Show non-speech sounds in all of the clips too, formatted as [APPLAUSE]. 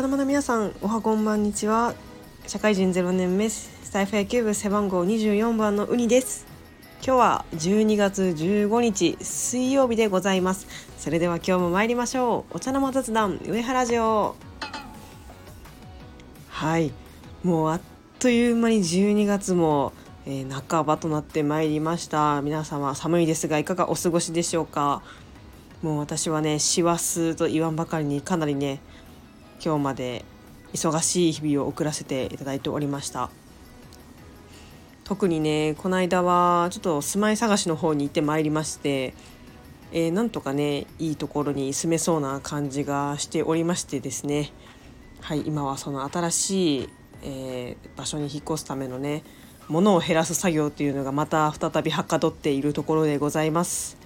茶の間の皆さんおはこんばんにちは。社会人0年目スタイフ野球部背番号24番のウニです。今日は12月15日水曜日でございます。それでは今日も参りましょう。お茶の間雑談上原城。はい。もうあっという間に12月も、えー、半ばとなってまいりました。皆様寒いですがいかがお過ごしでしょうか？もう私はね師走と言わんばかりにかなりね今日まで忙しい日々を送らせていただいておりました。特にねこの間はちょっと住まい探しの方に行ってまいりまして、えー、なんとかねいいところに住めそうな感じがしておりましてですね。はい今はその新しい、えー、場所に引っ越すためのね物を減らす作業っていうのがまた再びはかどっているところでございます。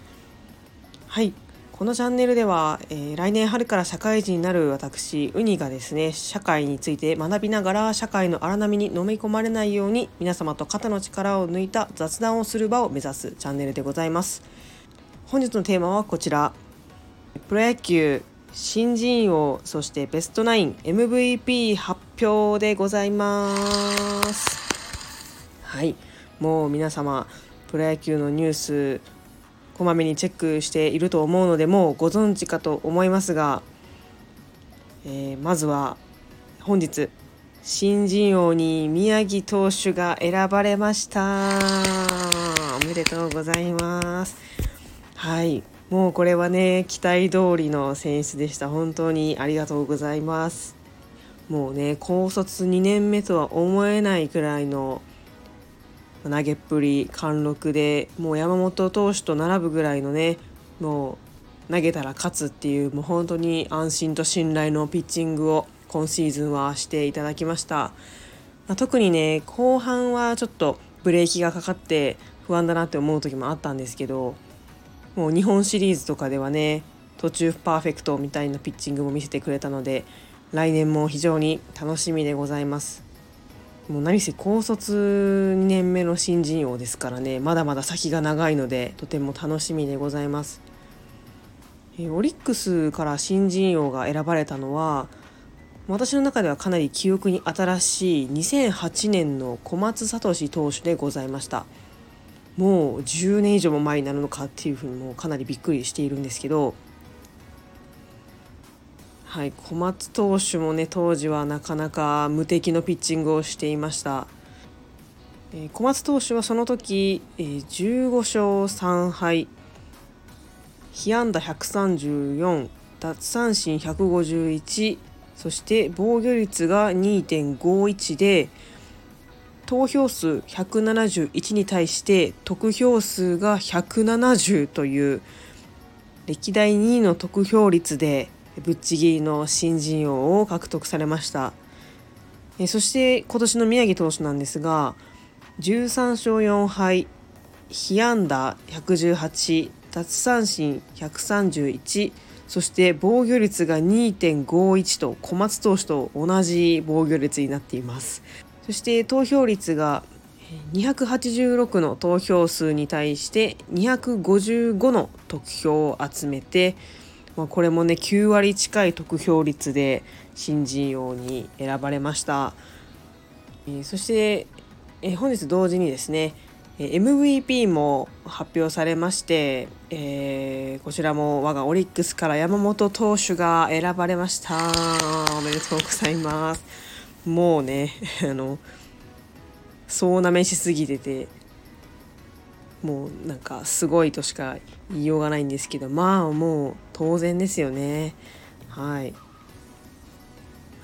はい。このチャンネルでは、えー、来年春から社会人になる私ウニがですね社会について学びながら社会の荒波に飲み込まれないように皆様と肩の力を抜いた雑談をする場を目指すチャンネルでございます。本日のテーマはこちら。プロ野球新人王そしてベストナイン MVP 発表でございます。はい。もう皆様プロ野球のニュースこまめにチェックしていると思うのでもうご存知かと思いますが、えー、まずは本日新人王に宮城投手が選ばれました。おめでとうございます。はい。もうこれはね期待通りの選出でした。本当にありがとうございます。もうね高卒2年目とは思えないくらいの投げっぷり貫禄でもう山本投手と並ぶぐらいのねもう投げたら勝つっていうもう本当に安心と信頼のピッチングを今シーズンはしていただきました、まあ、特にね後半はちょっとブレーキがかかって不安だなって思う時もあったんですけどもう日本シリーズとかではね途中パーフェクトみたいなピッチングも見せてくれたので来年も非常に楽しみでございます。もう何せ高卒2年の新人王ですからね。まだまだ先が長いのでとても楽しみでございます。オリックスから新人王が選ばれたのは私の中ではかなり記憶に新しい2008年の小松聡投手でございました。もう10年以上も前になるのかっていうふうにもうかなりびっくりしているんですけどはい、小松投手もね当時はなかなか無敵のピッチングをしていました、え、小松投手はその時、えー、15勝3敗被安打134奪三振151そして防御率が2.51で投票数171に対して得票数が170という歴代2位の得票率でぶっちぎりの新人王を獲得されました。そして今年の宮城投手なんですが13勝4敗被安打118奪三振131そして防御率が2.51と小松投手と同じ防御率になっています。そして投票率が286の投票数に対して255の得票を集めてまあ、これもね9割近い得票率で新人王に選ばれました、えー、そして、えー、本日同時にですね MVP も発表されまして、えー、こちらも我がオリックスから山本投手が選ばれました。おめでとうございます。もうね [LAUGHS] あの総なめしすぎててもうなんかすごいとしか言いようがないんですけどまあもう当然ですよね。はい。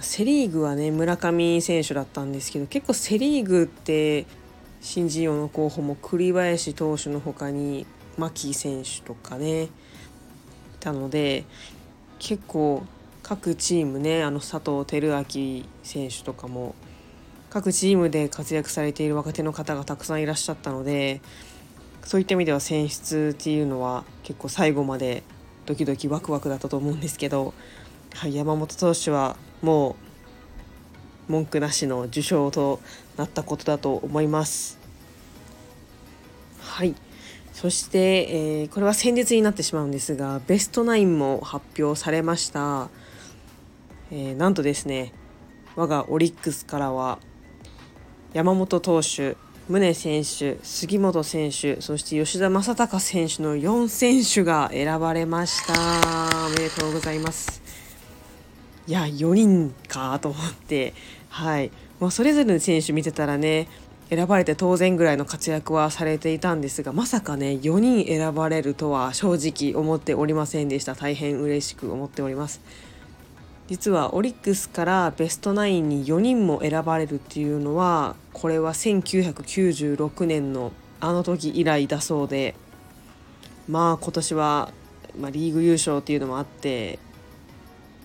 セ・リーグはね村上選手だったんですけど結構セ・リーグって新人王の候補も栗林投手の他に牧選手とかねいたので結構各チームねあの佐藤輝明選手とかも各チームで活躍されている若手の方がたくさんいらっしゃったのでそういった意味では選出っていうのは結構最後までドキドキワクワクだったと思うんですけど、はい、山本投手はもう文句なしの受賞となったことだと思います。はい。そして、えー、これは先日になってしまうんですがベストナインも発表されました、えー、なんとですね我がオリックスからは山本投手宗選手杉本選手そして吉田正尚選手の4選手が選ばれました。おめでとうございます。いや4人かと思ってはい。もうそれぞれの選手見てたらね選ばれて当然ぐらいの活躍はされていたんですがまさかね4人選ばれるとは正直思っておりませんでした。大変嬉しく思っております。実はオリックスからベストナインに4人も選ばれるっていうのはこれは1996年のあの時以来だそうでまあ今年は、まあ、リーグ優勝っていうのもあって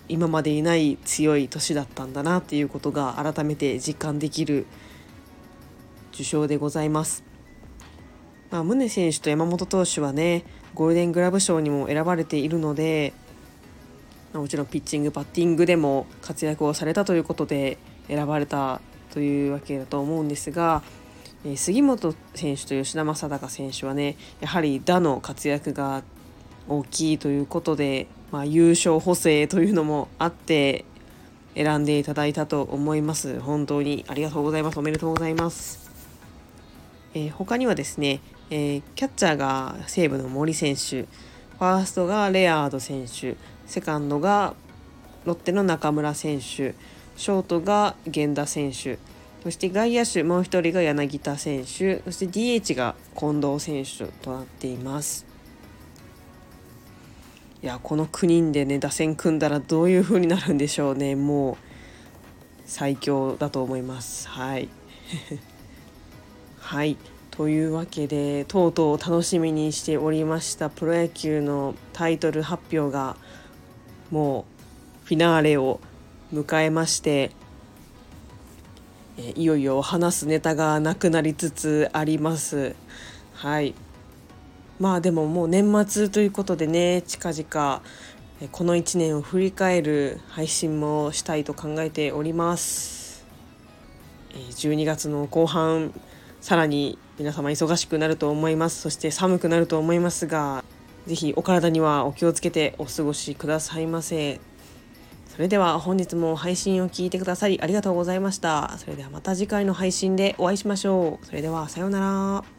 今までいない強い年だったんだなっていうことが改めて実感できる受賞でございます。まあ、宗選手と山本投手はねゴールデングラブ賞にも選ばれているのでもちろんピッチングバッティングでも活躍をされたということで選ばれたというわけだと思うんですが、え杉本選手と吉田正尚選手はねやはり打の活躍が大きいということで、まあ、優勝補正というのもあって選んでいただいたと思います。本当にありがとうございます。おめでとうございます、えー、他にはですね、えー、キャッチャーが西武の森選手ファーストがレアード選手セカンドがロッテの中村選手ショートが源田選手そして外野手もう1人が柳田選手そして DH が近藤選手となっています。いやこの9人でね打線組んだらどういう風になるんでしょうね。もう最強だと思います。はい。[LAUGHS] はい。というわけでとうとう楽しみにしておりましたプロ野球のタイトル発表がもうフィナーレを迎えましてえいよいよ話すネタがなくなりつつあります。はい。まあでももう年末ということでね近々この1年を振り返る配信もしたいと考えております。12月の後半さらに皆様忙しくなると思います。そして寒くなると思いますが是非お体にはお気をつけてお過ごしくださいませ。それでは本日も配信を聞いてくださりありがとうございました。それではまた次回の配信でお会いしましょう。それではさようなら。